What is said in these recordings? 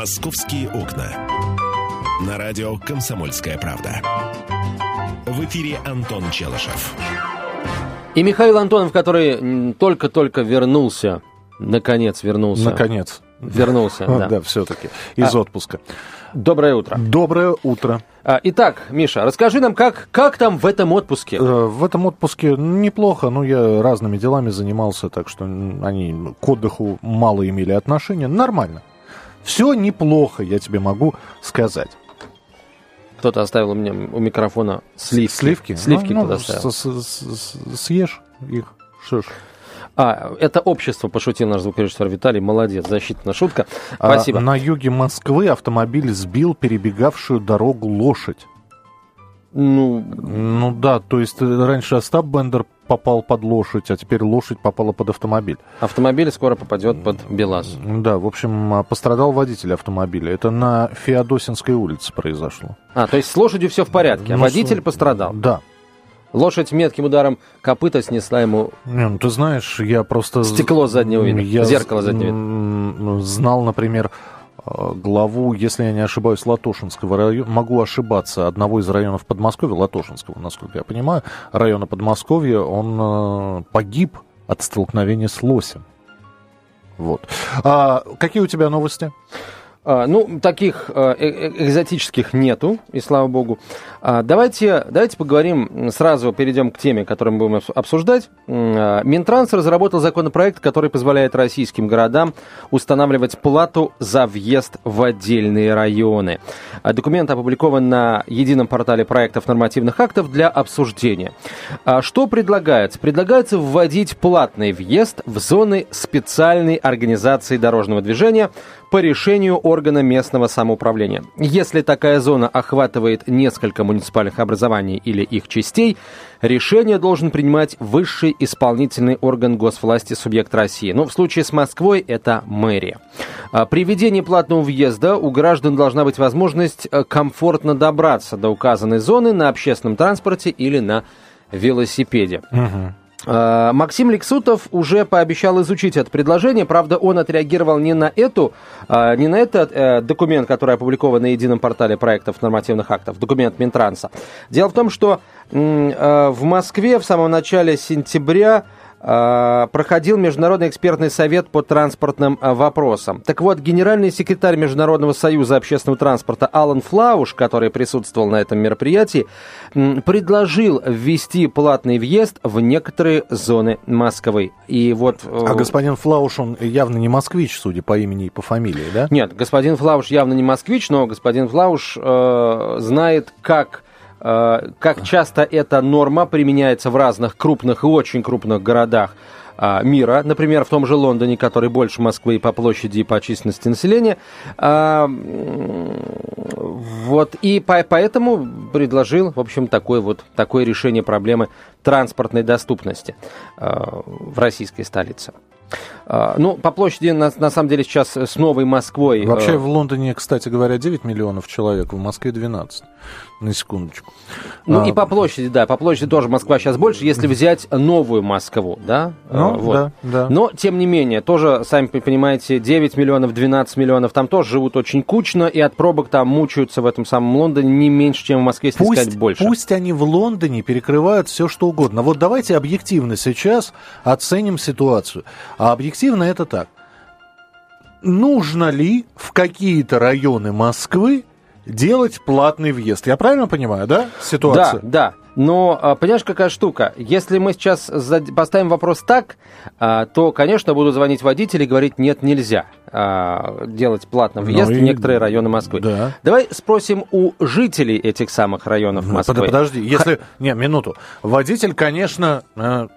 «Московские окна». На радио «Комсомольская правда». В эфире Антон Челышев. И Михаил Антонов, который только-только вернулся, наконец вернулся. Наконец. Вернулся, да. Да, все-таки, из А. отпуска. Доброе утро. Доброе утро. А, Итак, Миша, расскажи нам, как, как там в этом отпуске? Э, В этом отпуске неплохо, но я разными делами занимался, так что они к отдыху мало имели отношения. Нормально. Все неплохо, я тебе могу сказать. Кто-то оставил у меня у микрофона сливки. Сливки? Сливки Ну, кто-то ну, оставил. Съешь их. Что ж. А, это общество, пошутил наш звукорежиссер Виталий. Молодец, защитная шутка. А, Спасибо. на юге Москвы автомобиль сбил перебегавшую дорогу лошадь. Ну, Ну да, то есть э, раньше Остап Бендер попал под лошадь, а теперь лошадь попала под автомобиль. автомобиль скоро попадет под БелАЗ. Да, в общем, а, пострадал водитель автомобиля. Это на Феодосинской улице произошло. А, то есть с лошадью все в порядке, а Ну, водитель с- пострадал. Да. Лошадь метким ударом копыта снесла ему Не, ну ты знаешь, я просто... Стекло заднего вида, Я зеркало заднего вида. Знал, например, главу, если я не ошибаюсь, Латошинского района, могу ошибаться, одного из районов Подмосковья, Латошинского, насколько я понимаю, района Подмосковья, он э, погиб от столкновения с лосем. Вот. А какие у тебя новости? А, ну, таких э, э, экзотических нету, и слава богу. А, давайте, давайте поговорим, сразу перейдем к теме, которую мы будем обс- обсуждать. А, Минтранс разработал законопроект, который позволяет российским городам устанавливать плату за въезд в отдельные районы. Документ опубликован на едином портале проектов нормативных актов для обсуждения. Что предлагается? Предлагается вводить платный въезд в зоны специальной организации дорожного движения по решению органа местного самоуправления. Если такая зона охватывает несколько муниципальных образований или их частей, решение должен принимать высший исполнительный орган госвласти субъект России. Ну, в случае с Москвой это мэрия. А, При введении платного въезда у граждан должна быть возможность э, комфортно добраться до указанной зоны на общественном транспорте или на велосипеде. Э, Максим Лексутов уже пообещал изучить это предложение, правда, он отреагировал не на эту, э, не на этот э, документ, который опубликован на едином портале проектов нормативных актов, документ Минтранса. Дело в том, что э, в Москве в самом начале сентября э, проходил Международный экспертный совет по транспортным э, вопросам. Так вот, генеральный секретарь Международного союза общественного транспорта Алан Флауш, который присутствовал на этом мероприятии, предложил ввести платный въезд в некоторые зоны Москвы. И вот... э, А господин Флауш, он явно не москвич, судя по имени и по фамилии, да? Нет, господин Флауш явно не москвич, но господин Флауш э, знает, как, э, как часто эта норма применяется в разных крупных и очень крупных городах а, мира, например, в том же Лондоне, который больше Москвы и по площади, и по численности населения. М, вот, и по- поэтому предложил, в общем, такое вот такое решение проблемы транспортной доступности в российской столице. Ну, по площади, на, на самом деле, сейчас с Новой Москвой... Вообще э, в Лондоне, кстати говоря, 9 миллионов человек, в Москве 12. На секундочку. Ну, А, и по площади, да, по площади тоже Москва сейчас больше, если взять новую Москву, да? Ну, Э, вот. да, да. Но, тем не менее, тоже, сами понимаете, 9 миллионов, 12 миллионов, там тоже живут очень кучно, и от пробок там мучаются в этом самом Лондоне не меньше, чем в Москве, если Пусть, сказать больше. пусть они в Лондоне перекрывают все, что угодно. Вот давайте объективно сейчас оценим ситуацию. А объективно это так. Нужно ли в какие-то районы Москвы делать платный въезд? Я правильно понимаю, да, Да, ситуацию? да. Но, а, понимаешь, какая штука? Если мы сейчас поставим вопрос так, а, то, конечно, буду звонить водителю и говорить, нет, нельзя а, делать платный въезд Ну в и- некоторые районы Москвы. Да. Давай спросим у жителей этих самых районов Ну, Москвы. под- Подожди, если... Не, минуту. Водитель, конечно, э,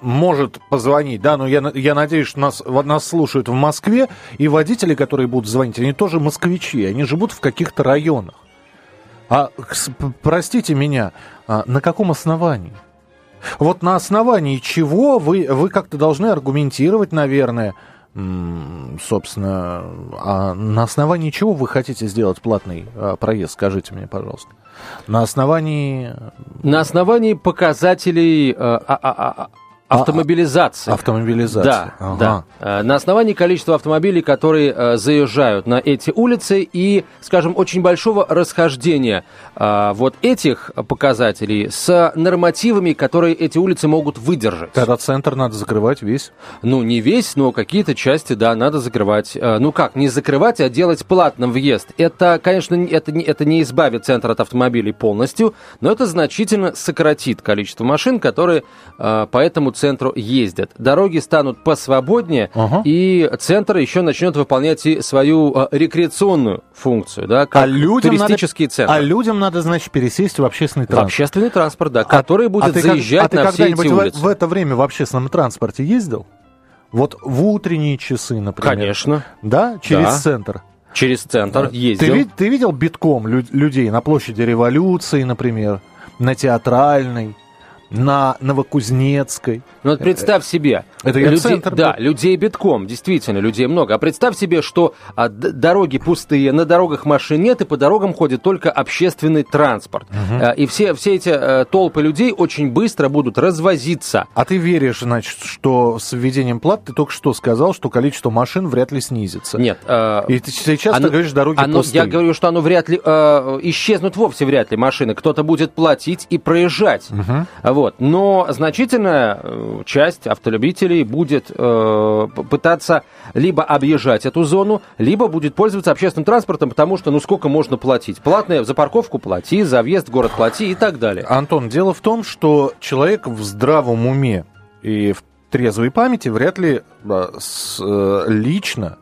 может позвонить, да, но я, я надеюсь, что нас, нас слушают в Москве, и водители, которые будут звонить, они тоже москвичи, они живут в каких-то районах. А, простите меня, а на каком основании? Вот на основании чего вы, вы как-то должны аргументировать, наверное, собственно, а на основании чего вы хотите сделать платный а, проезд, скажите мне, пожалуйста. На основании... На основании показателей э, а- а- а- Автомобилизация. Автомобилизация. Да, Ага. да. Э, На основании количества автомобилей, которые э, заезжают на эти улицы и, скажем, очень большого расхождения э, вот этих показателей с нормативами, которые эти улицы могут выдержать. Тогда центр надо закрывать весь. Ну, не весь, но какие-то части, да, надо закрывать. Ну как, не закрывать, а делать платным въезд. Это, конечно, не- это не, это не избавит центр от автомобилей полностью, но это значительно сократит количество машин, которые по этому центру ездят. Дороги станут посвободнее, Ага. и центр еще начнет выполнять и свою э, рекреационную функцию, да, как а людям туристический надо, центр. А людям надо, значит, пересесть в общественный В транспорт. общественный транспорт, да, который будет а ты заезжать а ты на все эти когда-нибудь в- улицы. в это время в общественном транспорте ездил? Вот в утренние часы, например. Конечно, Да? Через Да. центр. через центр Ты, ездил. ви- ты видел битком лю- людей на площади революции, например, на Театральной, на Новокузнецкой? Ну вот представь себе. Это людей, центр Да, людей битком, действительно, людей много. А представь себе, что а, дороги пустые, на дорогах машин нет, и по дорогам ходит только общественный транспорт. А, и все, все эти э, толпы людей очень быстро будут развозиться. А ты веришь, значит, что с введением плат, ты только что сказал, что количество машин вряд ли снизится? Нет. э, И ты сейчас оно- ты говоришь, дороги оно- пустые. Я говорю, что оно вряд ли э, исчезнут вовсе вряд ли машины. Кто-то будет платить и проезжать. Вот. Но значительная э, часть автолюбителей будет э, пытаться либо объезжать эту зону, либо будет пользоваться общественным транспортом, потому что ну сколько можно платить? Платное за парковку плати, за въезд в город плати и так далее. Антон, дело в том, что человек в здравом уме и в трезвой памяти вряд ли а, с- э, лично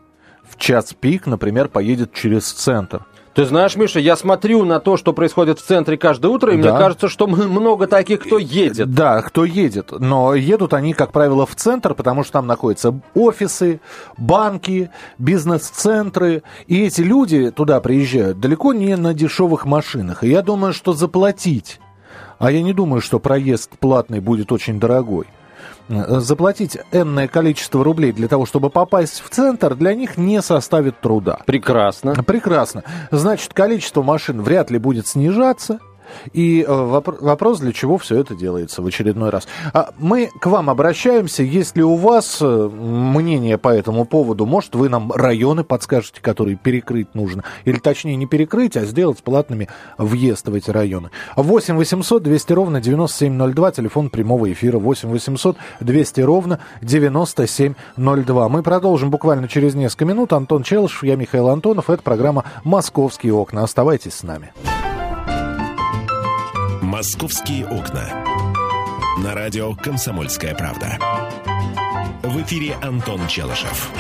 в час пик, например, поедет через центр. Ты знаешь, Миша, я смотрю на то, что происходит в центре каждое утро, и Да. мне кажется, что много таких, кто едет. Да, кто едет. Но едут они, как правило, в центр, потому что там находятся офисы, банки, бизнес-центры. И эти люди туда приезжают далеко не на дешевых машинах. И я думаю, что заплатить, а я не думаю, что проезд платный будет очень дорогой, заплатить энное количество рублей для того, чтобы попасть в центр, для них не составит труда. Прекрасно. Прекрасно. Значит, количество машин вряд ли будет снижаться. И э, вопр- вопрос, для чего все это делается в очередной раз. А мы к вам обращаемся. Если у вас э, мнение по этому поводу, может, вы нам районы подскажете, которые перекрыть нужно. Или точнее не перекрыть, а сделать платными въезд в эти районы. 8 800 200 ровно 9702, телефон прямого эфира 8 800 200 ровно 9702. Мы продолжим буквально через несколько минут. Антон Челышев, я Михаил Антонов. Это программа «Московские окна». Оставайтесь с нами. «Московские окна». На радио «Комсомольская правда». В эфире Антон Челышев.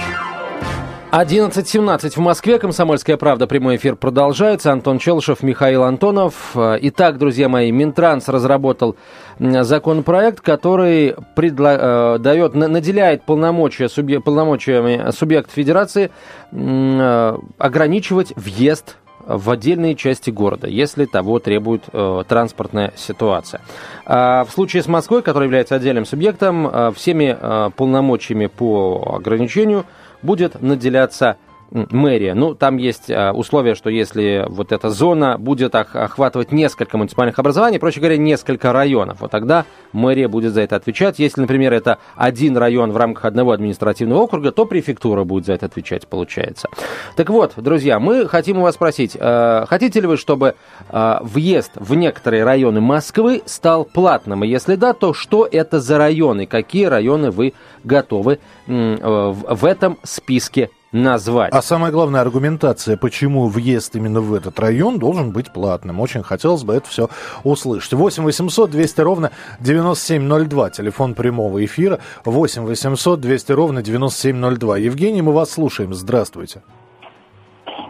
11.17 в Москве. Комсомольская правда. Прямой эфир продолжается. Антон Челышев, Михаил Антонов. Итак, друзья мои, Минтранс разработал законопроект, который предла- э, дает, на- наделяет полномочия, субъе- полномочиями субъект федерации э, ограничивать въезд в отдельные части города, если того требует э, транспортная ситуация. А в случае с Москвой, которая является отдельным субъектом, э, всеми э, полномочиями по ограничению будет наделяться мэрия. Ну, там есть а, условие, что если вот эта зона будет ох- охватывать несколько муниципальных образований, проще говоря, несколько районов, вот тогда мэрия будет за это отвечать. Если, например, это один район в рамках одного административного округа, то префектура будет за это отвечать, получается. Так вот, друзья, мы хотим у вас спросить, э, хотите ли вы, чтобы э, въезд в некоторые районы Москвы стал платным? И если да, то что это за районы? Какие районы вы готовы э, в этом списке назвать? А самая главная аргументация, почему въезд именно в этот район должен быть платным. Очень хотелось бы это все услышать. 8 800 200 ровно 9702. Телефон прямого эфира. 8 800 200 ровно 9702. Евгений, мы вас слушаем. Здравствуйте.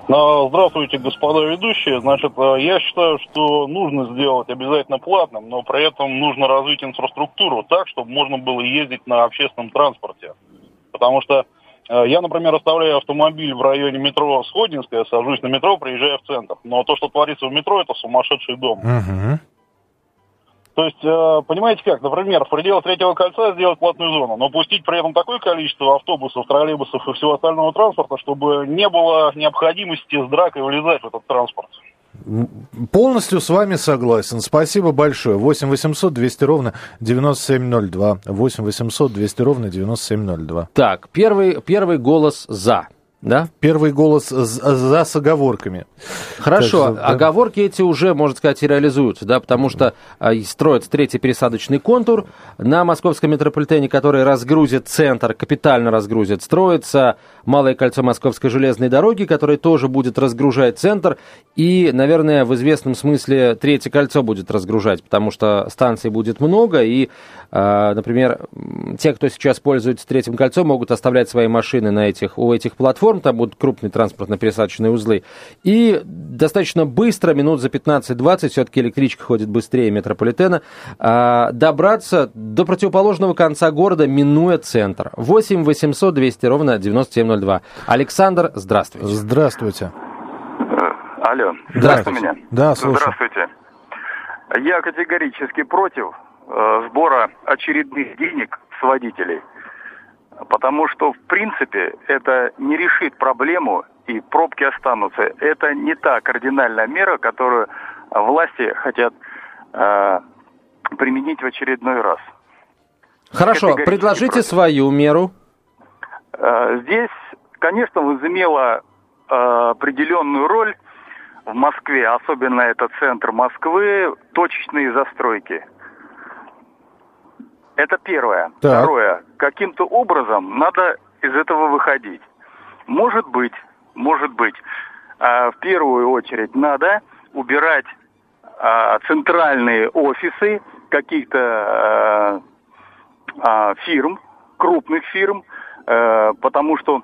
Ну, Здравствуйте, господа ведущие. Значит, э, я считаю, что нужно сделать обязательно платным, но при этом нужно развить инфраструктуру так, чтобы можно было ездить на общественном транспорте. Потому что я, например, оставляю автомобиль в районе метро Сходинская, сажусь на метро, приезжаю в центр. Но то, что творится в метро, это сумасшедший дом. Мгм. То есть, э, понимаете как, например, в пределах третьего кольца сделать платную зону, но пустить при этом такое количество автобусов, троллейбусов и всего остального транспорта, чтобы не было необходимости с дракой влезать в этот транспорт. Полностью с вами согласен. Спасибо большое. 8 800 200 ровно 9702. 8 800 200 ровно 9702. Так, первый, первый голос «за». Да? Первый голос за с оговорками. Хорошо, так, да? оговорки эти уже, можно сказать, и реализуются, да, потому что а, строится третий пересадочный контур на московском метрополитене, который разгрузит центр, капитально разгрузит. Строится малое кольцо московской железной дороги, которое тоже будет разгружать центр, и, наверное, в известном смысле третье кольцо будет разгружать, потому что станций будет много, и, а, например, те, кто сейчас пользуется третьим кольцом, могут оставлять свои машины на этих, у этих платформ, платформ, там будут крупные транспортно-пересадочные узлы. И достаточно быстро, минут за 15-20, все-таки электричка ходит быстрее метрополитена, а, добраться до противоположного конца города, минуя центр. 8 800 200 ровно 9702. Александр, здравствуйте. Здравствуйте. Алло. Здравствуйте. меня? Да, слушаю. Здравствуйте. Я категорически против э, сбора очередных денег с водителей – Потому что, в принципе, это не решит проблему, и пробки останутся. Это не та кардинальная мера, которую власти хотят э, применить в очередной раз. Хорошо, предложите против. свою меру. Э, здесь, конечно, возымела э, определенную роль в Москве, особенно это центр Москвы, точечные застройки. Это первое. Так. Второе. Каким-то образом надо из этого выходить. Может быть, может быть, э, в первую очередь надо убирать э, центральные офисы каких-то э, фирм, крупных фирм, потому что,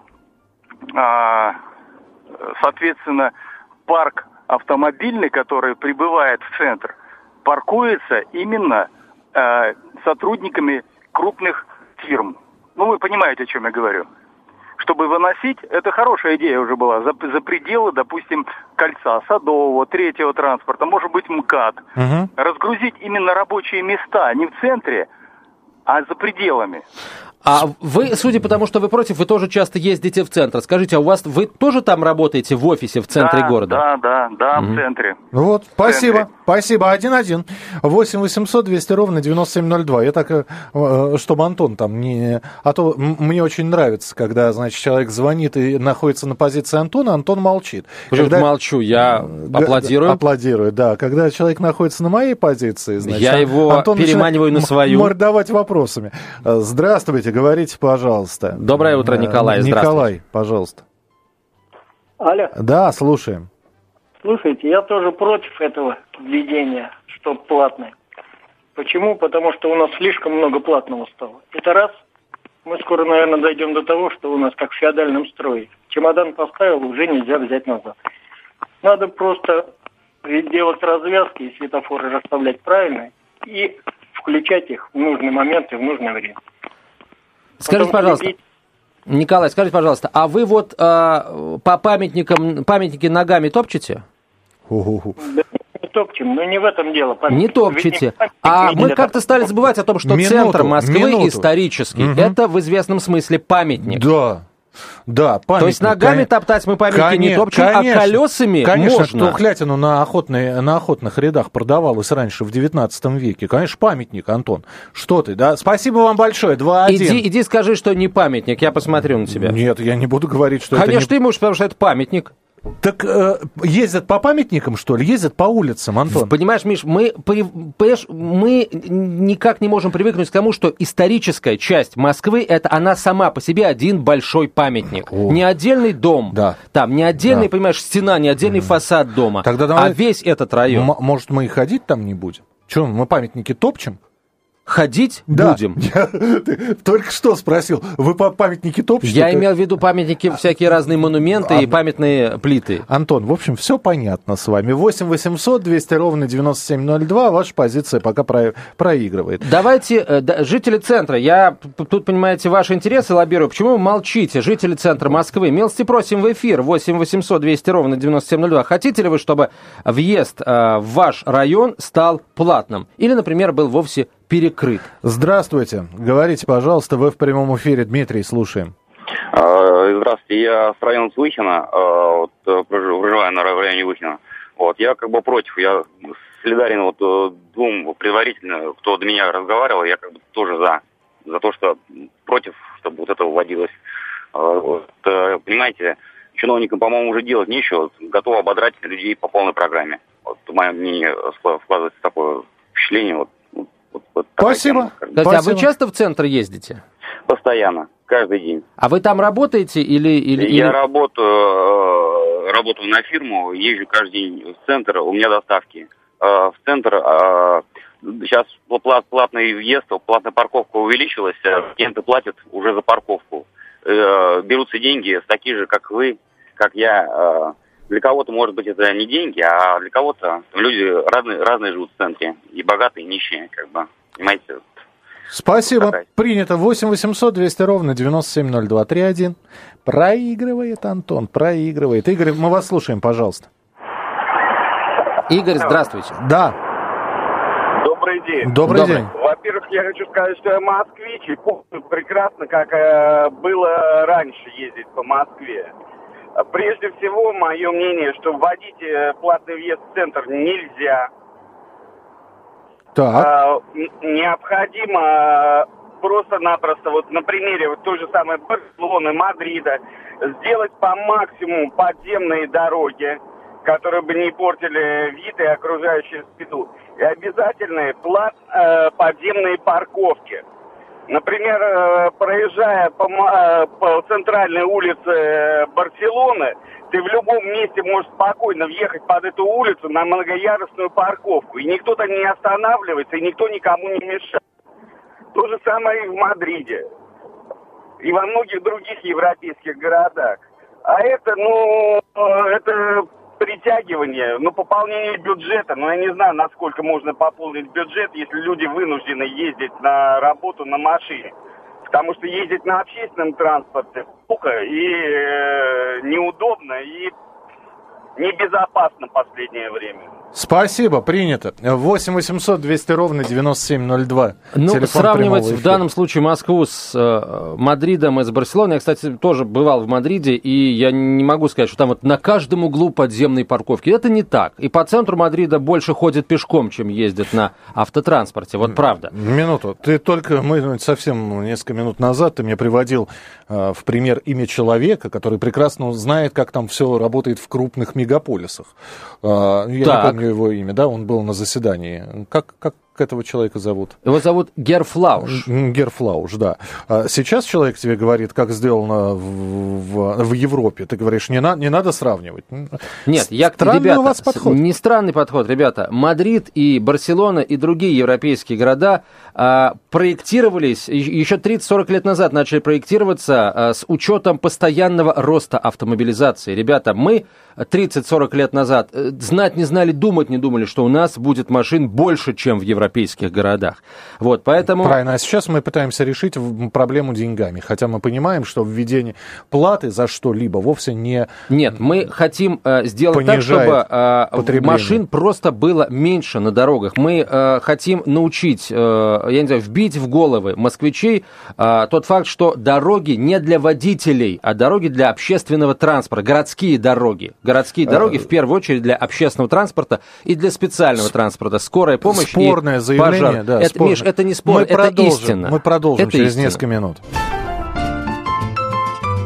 соответственно, парк автомобильный, который прибывает в центр, паркуется именно э, сотрудниками крупных фирм. Ну, вы понимаете, о чем я говорю. Чтобы выносить, это хорошая идея уже была, за, за пределы, допустим, кольца садового, третьего транспорта, может быть, МКАД. Угу. Разгрузить именно рабочие места, не в центре, а за пределами. А вы, судя по тому, что вы против, вы тоже часто ездите в центр. Скажите, а у вас вы тоже там работаете в офисе в центре да, города? Да, да, да, угу. в центре. Вот, спасибо, центре. спасибо. Один-один. 8 800 200 ровно 9702. Я так, э, э, чтобы Антон там не... А то мне очень нравится, когда, значит, человек звонит и находится на позиции Антона, Антон молчит. Почему когда... молчу? Я аплодирую. Аплодирую, да. Когда человек находится на моей позиции, значит... Я его Антон переманиваю на свою. мордовать вопросами. Э, здравствуйте, говорите, пожалуйста. Доброе утро, Николай. Николай, пожалуйста. Алло. Да, слушаем. Слушайте, я тоже против этого введения, что платное. Почему? Потому что у нас слишком много платного стало. Это раз. Мы скоро, наверное, дойдем до того, что у нас как в феодальном строе. Чемодан поставил, уже нельзя взять назад. Надо просто делать развязки и светофоры расставлять правильно и включать их в нужный момент и в нужное время. Скажите, пожалуйста, Николай, скажите, пожалуйста, а вы вот э, по памятникам, памятники ногами топчете? Не топчем, но не в этом дело. Памятник. Не топчете. Не а мы как-то стали забывать о том, что минуту, центр Москвы минуту. исторический, угу. это в известном смысле памятник. Да. Да, памятник. То есть ногами кон... топтать мы памятники Кон... не топчем, а конечно, а колесами Конечно, можно. тухлятину на, охотной, на охотных рядах продавалось раньше в 19 веке. Конечно, памятник, Антон. Что ты, да? Спасибо вам большое. 2-1. Иди, иди скажи, что не памятник, я посмотрю на тебя. Нет, я не буду говорить, что Конечно, это не... ты можешь, потому что это памятник. Так э, ездят по памятникам, что ли? Ездят по улицам, Антон? Понимаешь, Миш, мы, понимаешь, мы никак не можем привыкнуть к тому, что историческая часть Москвы, это она сама по себе один большой памятник. О. Не отдельный дом, да. там, не отдельный, да. понимаешь, стена, не отдельный mm. фасад дома, Тогда давай... а весь этот район. М- может, мы и ходить там не будем? Что, мы памятники топчем? Ходить да. будем. Я, ты только что спросил, вы по памятники топчете? Я имел в виду памятники, всякие разные монументы а, и памятные плиты. Антон, в общем, все понятно с вами. 8 800 200 ровно 9702, ваша позиция пока про, проигрывает. Давайте, э, жители центра, я тут, понимаете, ваши интересы лоббирую. Почему вы молчите, жители центра Москвы? Милости просим в эфир 8 800 200 ровно 9702. Хотите ли вы, чтобы въезд э, в ваш район стал платным? Или, например, был вовсе перекрыт. Здравствуйте. Говорите, пожалуйста, вы в прямом эфире. Дмитрий, слушаем. А, здравствуйте, я с района Слыхина, а, вот, проживаю на районе Выхина. Вот, я как бы против, я солидарен вот э, двум предварительно, кто до меня разговаривал, я как бы тоже за, за то, что против, чтобы вот это вводилось. А, вот, э, понимаете, чиновникам, по-моему, уже делать нечего, готовы ободрать людей по полной программе. Вот, мое мнение складывается такое впечатление. Вот, вот, Спасибо. Тема, Спасибо. А вы часто в центр ездите? Постоянно, каждый день. А вы там работаете или... или я или... работаю, э, работаю на фирму, езжу каждый день в центр, у меня доставки. Э, в центр э, сейчас плат, платный въезд, платная парковка увеличилась, клиенты платят уже за парковку. Берутся деньги с таких же, как вы, как я. Для кого-то, может быть, это не деньги, а для кого-то люди разные, разные живут в центре. И богатые, и нищие, как бы. Понимаете, Спасибо. Какая? Принято. 8 800 200 ровно 970231. Проигрывает Антон, проигрывает. Игорь, мы вас слушаем, пожалуйста. Игорь, здравствуйте. Да. Добрый день. Добрый, Добрый. день. Во-первых, я хочу сказать, что я москвич и помню прекрасно, как э, было раньше ездить по Москве. Прежде всего, мое мнение, что вводить э, платный въезд в центр нельзя. Так. А, необходимо просто-напросто, вот на примере вот той же самой Барселоны, Мадрида, сделать по максимуму подземные дороги, которые бы не портили вид и окружающую среду. И обязательные плат, э, подземные парковки. Например, э, проезжая по, э, по центральной улице Барселоны, ты в любом месте можешь спокойно въехать под эту улицу на многоярусную парковку. И никто там не останавливается, и никто никому не мешает. То же самое и в Мадриде. И во многих других европейских городах. А это, ну, это притягивание, ну, пополнение бюджета, ну, я не знаю, насколько можно пополнить бюджет, если люди вынуждены ездить на работу на машине. Потому что ездить на общественном транспорте плохо и э, неудобно, и небезопасно в последнее время. Спасибо, принято. 8 800 200 ровно 9702. Ну, сравнивать в данном случае Москву с э, Мадридом и с Барселоной. Я, кстати, тоже бывал в Мадриде, и я не могу сказать, что там вот на каждом углу подземные парковки. Это не так. И по центру Мадрида больше ходят пешком, чем ездят на автотранспорте. Вот правда. Минуту. Ты только, мы совсем несколько минут назад, ты мне приводил э, в пример имя человека, который прекрасно знает, как там все работает в крупных мегаполисах. Э, я так. не помню его имя, да, он был на заседании. Как, как этого человека зовут? Его зовут Герфлауш. Герфлауш, да. А сейчас человек тебе говорит, как сделано в, в, в Европе. Ты говоришь, не, на, не надо сравнивать. Нет, я, странный ребята, у вас подход. не странный подход, ребята. Мадрид и Барселона и другие европейские города а, проектировались, еще 30-40 лет назад начали проектироваться а, с учетом постоянного роста автомобилизации. Ребята, мы 30-40 лет назад э, знать не знали, думать не думали, что у нас будет машин больше, чем в европейских городах. Вот, поэтому... Правильно, а сейчас мы пытаемся решить проблему деньгами, хотя мы понимаем, что введение платы за что-либо вовсе не... Нет, мы хотим э, сделать так, чтобы э, машин просто было меньше на дорогах. Мы э, хотим научить, э, я не знаю, вбить в головы москвичей э, тот факт, что дороги не для водителей, а дороги для общественного транспорта, городские дороги. Городские дороги в первую очередь для общественного транспорта и для специального транспорта. Скорая помощь Спорное заявление, пожар. да. Это, спорное. Миш, это не спор, мы это продолжим, истина. Мы продолжим это через истина. несколько минут.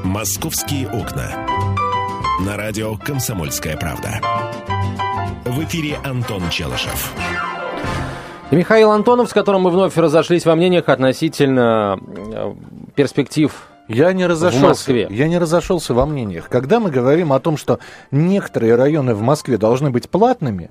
«Московские окна». На радио «Комсомольская правда». В эфире Антон Челышев. И Михаил Антонов, с которым мы вновь разошлись во мнениях относительно э, перспектив я не разошелся. В Москве. Я не разошелся во мнениях. Когда мы говорим о том, что некоторые районы в Москве должны быть платными,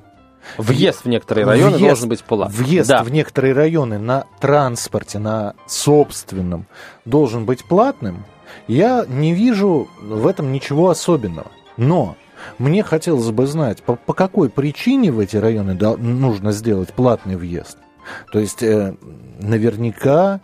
Въезд в некоторые районы въезд, должен быть платным. Въезд да. в некоторые районы на транспорте, на собственном, должен быть платным. Я не вижу в этом ничего особенного. Но мне хотелось бы знать, по, по какой причине в эти районы до, нужно сделать платный въезд. То есть э, наверняка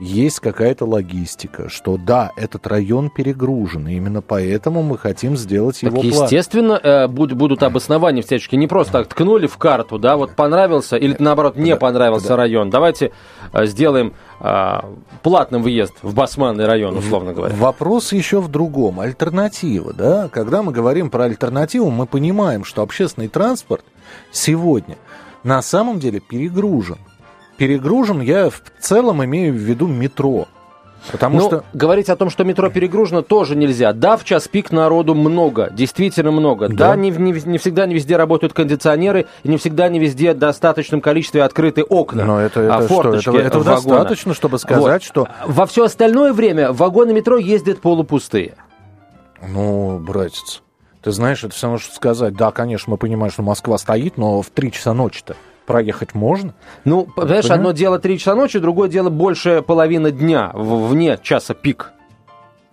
есть какая-то логистика, что да, этот район перегружен, и именно поэтому мы хотим сделать Так, его план. естественно, э, буд- будут обоснования всячески. Не просто так ткнули в карту, да, вот понравился или наоборот не понравился район. Давайте э, сделаем э, платным въезд в Басманный район, условно говоря. Вопрос еще в другом. Альтернатива, да? Когда мы говорим про альтернативу, мы понимаем, что общественный транспорт сегодня на самом деле перегружен. Перегружен я в целом имею в виду метро. Потому Ну, что... говорить о том, что метро перегружено, тоже нельзя. Да, в час пик народу много, действительно много. Да, Да. не, не- не всегда не везде работают кондиционеры, и не всегда не везде в достаточном количестве открыты окна. Но это, а, это что? форточки Этого, этого вагона. достаточно, чтобы сказать, Вот. что... Во все остальное время вагоны метро ездят полупустые. Ну, братец, ты знаешь, это все равно, что сказать. Да, конечно, мы понимаем, что Москва стоит, но в 3 часа ночи-то проехать можно. Ну, понимаешь, понимаю. одно дело 3 часа ночи, другое дело больше половины дня, вне часа пик.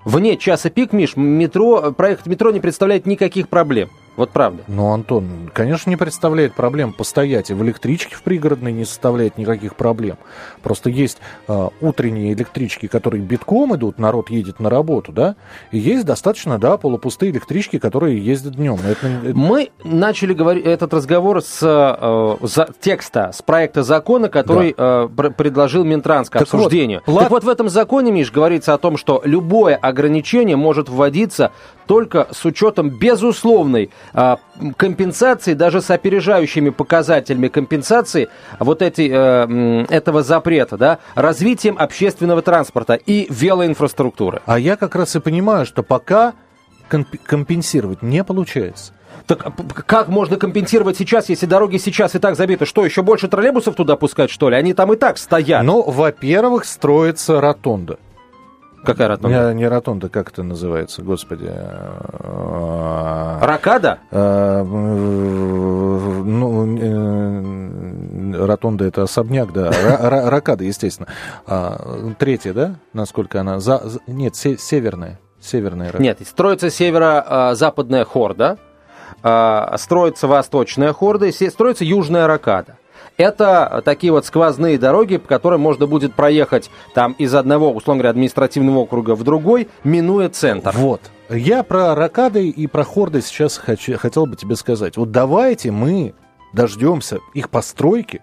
Вне часа пик, Миш, метро, проехать метро не представляет никаких проблем. Вот правда. Ну, Антон, конечно, не представляет проблем постоять. И в электричке в пригородной не составляет никаких проблем. Просто есть э, утренние электрички, которые битком идут, народ едет на работу, да? И есть достаточно, да, полупустые электрички, которые ездят днем. Это- это- Мы начали говорить этот разговор с э, за- текста, с проекта закона, который э, пр- предложил Минтранс к Так обсуждению. вот, плат- Так вот, в этом законе, Миш, говорится о том, что любое ограничение может вводиться только с учетом безусловной э, компенсации, даже с опережающими показателями компенсации вот эти, э, этого запрета, да, развитием общественного транспорта и велоинфраструктуры. А я как раз и понимаю, что пока комп- компенсировать не получается. Так а как можно компенсировать сейчас, если дороги сейчас и так забиты? Что, еще больше троллейбусов туда пускать, что ли? Они там и так стоят. Ну, во-первых, строится ротонда. Какая ротонда? Не, не ротонда, как это называется, господи. Ракада? э, Ну, э, ротонда это особняк, да. Ра- ра- Ракада, естественно. А, Третья, да? Насколько она? Нет, се- северная. Северная ракада. Нет, строится северо-западная хорда, а, строится восточная хорда строится южная ракада. Это такие вот сквозные дороги, по которым можно будет проехать там из одного, условно говоря, административного округа в другой, минуя центр. Вот. Я про ракады и про хорды сейчас хочу, хотел бы тебе сказать. Вот давайте мы дождемся их постройки,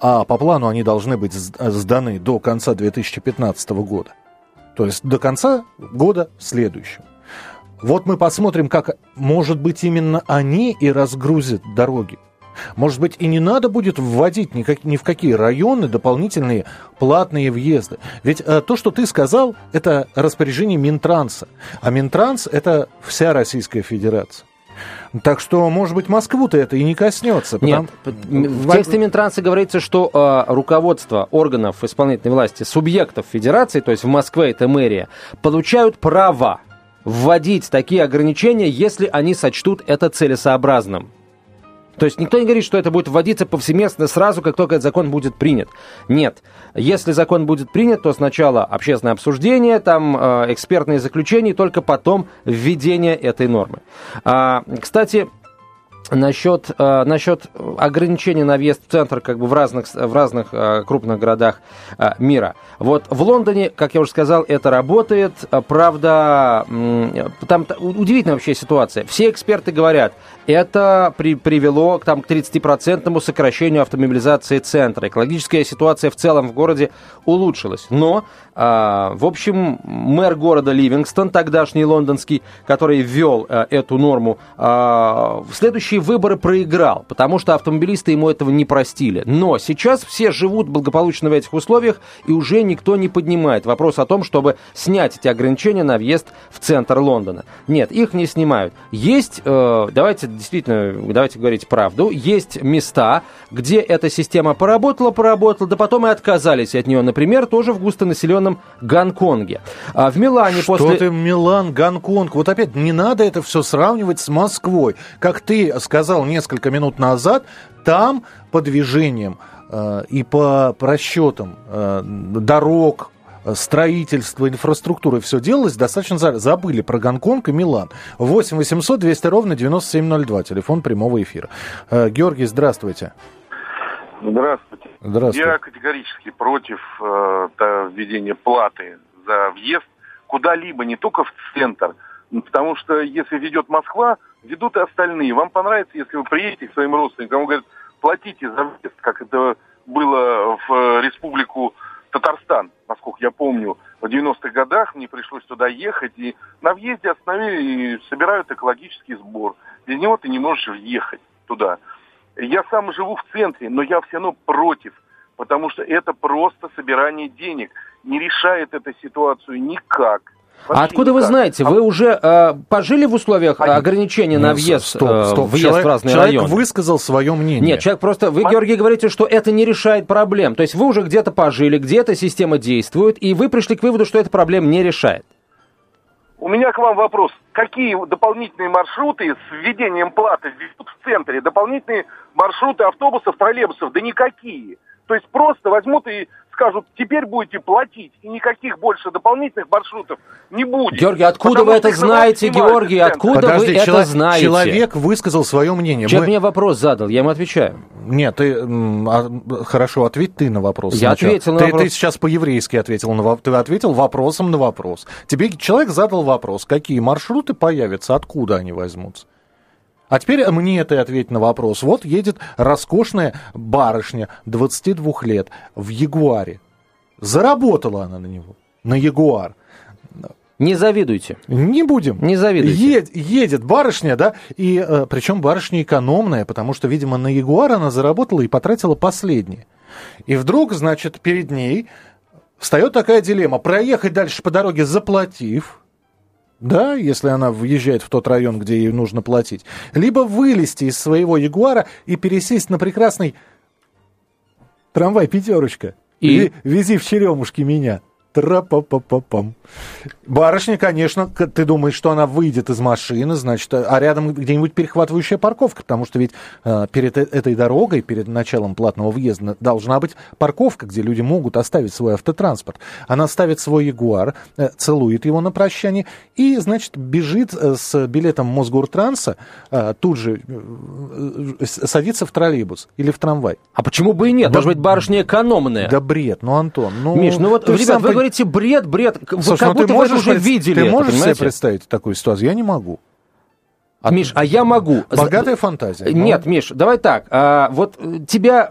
а по плану они должны быть сд- сданы до конца 2015 года. То есть до конца года следующего. Вот мы посмотрим, как, может быть, именно они и разгрузят дороги. Может быть, и не надо будет вводить никак- ни в какие районы дополнительные платные въезды. Ведь э, то, что ты сказал, это распоряжение Минтранса. А Минтранс – это вся Российская Федерация. Так что, может быть, Москву-то это и не коснется. Нет, потому- в тексте Минтранса говорится, что э, руководство органов исполнительной власти, субъектов федерации, то есть в Москве это мэрия, получают право вводить такие ограничения, если они сочтут это целесообразным. То есть никто не говорит, что это будет вводиться повсеместно сразу, как только этот закон будет принят. Нет. Если закон будет принят, то сначала общественное обсуждение, там э, экспертные заключения, и только потом введение этой нормы. А, кстати, Насчет, э, насчет ограничений на въезд в центр как бы в разных, в разных э, крупных городах э, мира. Вот в Лондоне, как я уже сказал, это работает. Э, Правда, м, там удивительная вообще ситуация. Все эксперты говорят, это при, привело там, к 30% сокращению автомобилизации центра. Экологическая ситуация в целом в городе улучшилась. Но, в общем, мэр города Ливингстон, тогдашний лондонский, который ввел а, эту норму, а, в следующие выборы проиграл, потому что автомобилисты ему этого не простили. Но сейчас все живут благополучно в этих условиях, и уже никто не поднимает вопрос о том, чтобы снять эти ограничения на въезд в центр Лондона. Нет, их не снимают. Есть, э, давайте действительно, давайте говорить правду, есть места, где эта система поработала, поработала, да потом и отказались от нее. Например, тоже в густонаселенном Гонконге. А в Милане Что после... ты, Милан, Гонконг? Вот опять, не надо это все сравнивать с Москвой. Как ты сказал несколько минут назад, там по движениям э, и по расчетам э, дорог, э, строительства, инфраструктуры все делалось достаточно за- забыли про Гонконг и Милан. 8 800 200 ровно 9702, телефон прямого эфира. Э, Георгий, здравствуйте. Здравствуйте. Здравствуйте. Я категорически против э, введения платы за въезд куда-либо, не только в центр. Потому что если ведет Москва, ведут и остальные. Вам понравится, если вы приедете к своим родственникам, он говорит, платите за въезд, как это было в э, республику Татарстан, насколько я помню, в 90-х годах мне пришлось туда ехать, и на въезде остановили и собирают экологический сбор. Без него ты не можешь въехать туда. Я сам живу в центре, но я все равно против, потому что это просто собирание денег. Не решает эту ситуацию никак. А Вообще откуда вы никак. знаете? А Вы уже э, пожили в условиях э, ограничения на Ну, въезд, стоп, э, стоп. въезд человек, в разные человек районы? высказал свое мнение. Нет, человек просто... Вы, Ма- Георгий, говорите, что это не решает проблем. То есть вы уже где-то пожили, где-то система действует, и вы пришли к выводу, что эта проблема не решает. У меня к вам вопрос. Какие дополнительные маршруты с введением платы введут в центре? Дополнительные маршруты автобусов, троллейбусов? Да никакие. То есть просто возьмут и скажут, теперь будете платить, и никаких больше дополнительных маршрутов не будет. Георгий, откуда Потому вы это знаете, Георгий? Откуда Подожди, вы это чело- знаете? человек высказал свое мнение. Человек Мы- мне вопрос задал, я ему отвечаю. Нет, ты а, хорошо, ответь ты на вопрос. Я сначала. ответил на ты, вопрос. Ты сейчас по-еврейски ответил на вопрос. Ты ответил вопросом на вопрос. Тебе человек задал вопрос, какие маршруты появятся, откуда они возьмутся. А теперь мне ты ответь на вопрос. Вот едет роскошная барышня 22 лет в Ягуаре. Заработала она на него, на Ягуар. Не завидуйте. Не будем. Не завидуйте. Е- едет барышня, да, и э, причем барышня экономная, потому что, видимо, на Ягуар она заработала и потратила последнее. И вдруг, значит, перед ней встает такая дилемма. Проехать дальше по дороге, заплатив, да, если она въезжает в тот район, где ей нужно платить, либо вылезти из своего Ягуара и пересесть на прекрасный трамвай «Пятерочка». И? Ве- Вези в черемушки меня. Тра-па-па-па-пам. Барышня, конечно, ты думаешь, что она выйдет из машины, значит, а рядом где-нибудь перехватывающая парковка, потому что ведь э, перед э- этой дорогой, перед началом платного въезда должна быть парковка, где люди могут оставить свой автотранспорт. Она ставит свой Ягуар, э, целует его на прощание и, значит, бежит э, с билетом Мосгортранса, э, тут же э, садится в троллейбус или в трамвай. А почему бы и нет? Да- Может быть, барышня экономная. Да бред, ну, Антон, ну... Миш, ну вот, ребят, вы пон- говорите бред, бред. Вы Слушай, как ну будто ты можешь уже видели. Ты это, можешь себе представить такую ситуацию? Я не могу. Миш, а я могу. Богатая фантазия. ну. Нет, Миш, давай так. а, вот э, тебя...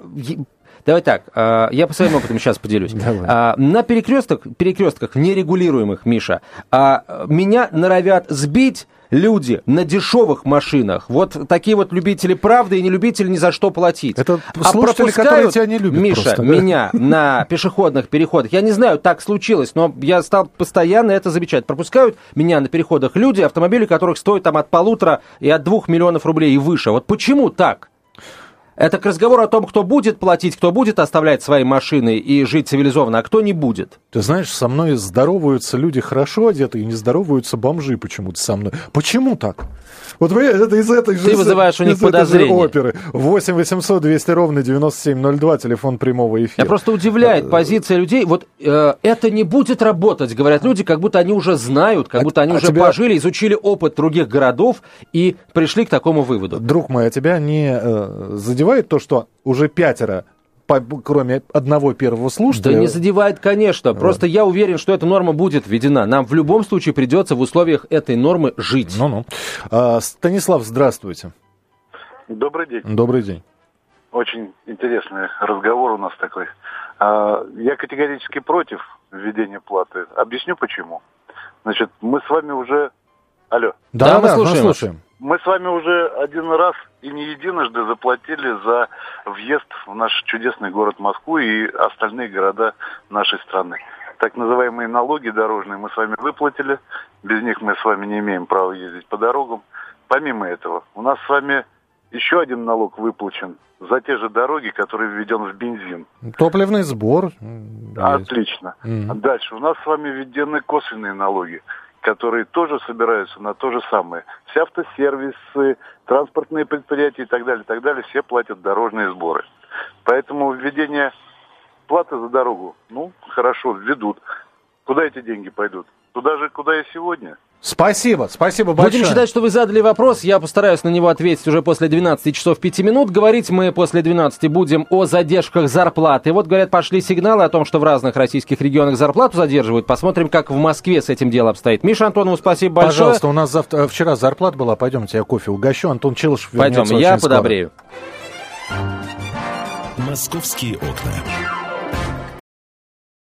Давай так, а, я по своим опытам сейчас поделюсь. Давай. А, на перекрестках, перекрестках нерегулируемых, Миша, а, меня норовят сбить люди на дешевых машинах. Вот такие вот любители правды и не любители ни за что платить. Это а слушатели, которые пропускают тебя не любят Миша, просто, да? меня на пешеходных переходах. Я не знаю, так случилось, но я стал постоянно это замечать. Пропускают меня на переходах люди, автомобили которых стоят там от полутора и от двух миллионов рублей и выше. Вот почему так? Это к разговору о том, кто будет платить, кто будет оставлять свои машины и жить цивилизованно, а кто не будет. Ты знаешь, со мной здороваются люди хорошо одетые, и не здороваются бомжи почему-то со мной. Почему так? Вот вы, это из этой же... Ты вызываешь у них подозрения. оперы. 8 800 200 ровно 9702, телефон прямого эфира. Меня просто удивляет позиция людей. Вот э, это не будет работать, говорят люди, как будто они уже знают, как А- будто они а уже тебя- пожили, изучили опыт других городов и пришли к такому выводу. Друг мой, а тебя не э, задевает то, что уже пятеро, по- кроме одного первого Да слушателя... не задевает, конечно. Просто я уверен, что эта норма будет введена. Нам в любом случае придется в условиях этой нормы жить. Ну-ну. А, Станислав, здравствуйте. Добрый день. Добрый день. Очень интересный разговор у нас такой. А, Я категорически против введения платы. Объясню почему. Значит, мы с вами уже... Алло. Да, мы слушаем вас. слушаем. Мы с вами уже один раз и не единожды заплатили за въезд в наш чудесный город Москву и остальные города нашей страны. Так называемые налоги дорожные мы с вами выплатили. Без них мы с вами не имеем права ездить по дорогам. Помимо этого, у нас с вами еще один налог выплачен за те же дороги, который введен в бензин. Топливный сбор. Отлично. Мгм. Дальше. У нас с вами введены косвенные налоги, которые тоже собираются на то же самое. Все автосервисы, транспортные предприятия и так далее, и так далее, все платят дорожные сборы. Поэтому введение платы за дорогу, ну, хорошо, введут. Куда эти деньги пойдут? Туда же, куда и сегодня. Спасибо, спасибо большое. Будем считать, что вы задали вопрос. Я постараюсь на него ответить уже после 12 часов 5 минут. Говорить мы после 12 будем о задержках зарплаты. Вот, говорят, пошли сигналы о том, что в разных российских регионах зарплату задерживают. Посмотрим, как в Москве с этим делом обстоит. Миша Антонову спасибо большое. Пожалуйста, у нас завтра, э, вчера зарплата была. Пойдемте, я кофе угощу. Антон Челышев Пойдем, я очень скоро. подобрею. «Московские окна».